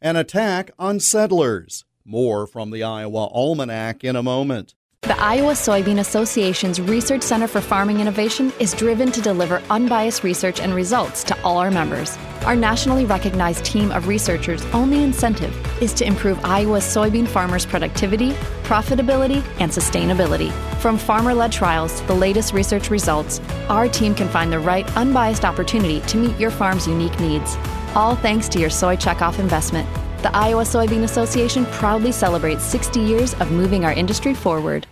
An attack on settlers. More from the Iowa Almanac in a moment. The Iowa Soybean Association's Research Center for Farming Innovation is driven to deliver unbiased research and results to all our members. Our nationally recognized team of researchers' only incentive is to improve Iowa's soybean farmers' productivity, profitability, and sustainability. From farmer led trials to the latest research results, our team can find the right unbiased opportunity to meet your farm's unique needs. All thanks to your soy checkoff investment. The Iowa Soybean Association proudly celebrates 60 years of moving our industry forward.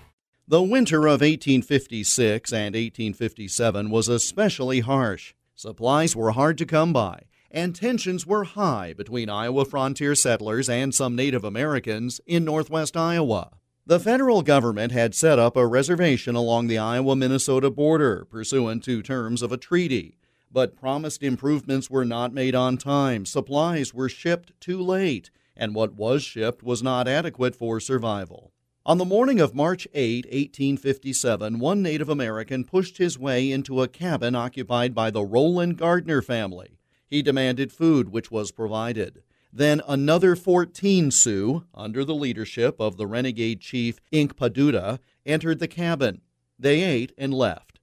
The winter of 1856 and 1857 was especially harsh. Supplies were hard to come by, and tensions were high between Iowa frontier settlers and some Native Americans in northwest Iowa. The federal government had set up a reservation along the Iowa Minnesota border pursuant to terms of a treaty. But promised improvements were not made on time, supplies were shipped too late, and what was shipped was not adequate for survival. On the morning of March 8, 1857, one Native American pushed his way into a cabin occupied by the Rowland Gardner family. He demanded food, which was provided. Then another 14 Sioux, under the leadership of the renegade chief Inkpaduta, entered the cabin. They ate and left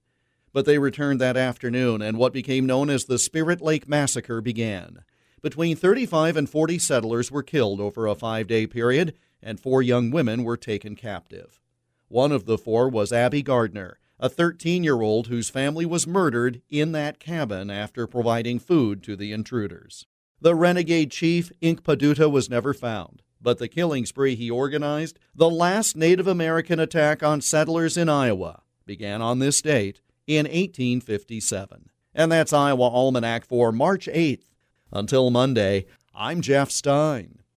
but they returned that afternoon, and what became known as the Spirit Lake Massacre began. Between 35 and 40 settlers were killed over a five day period, and four young women were taken captive. One of the four was Abbie Gardner, a 13 year old whose family was murdered in that cabin after providing food to the intruders. The renegade chief, Inkpaduta, was never found, but the killing spree he organized, the last Native American attack on settlers in Iowa, began on this date in 1857. And that's Iowa Almanac for March 8th. Until Monday, I'm Jeff Stein.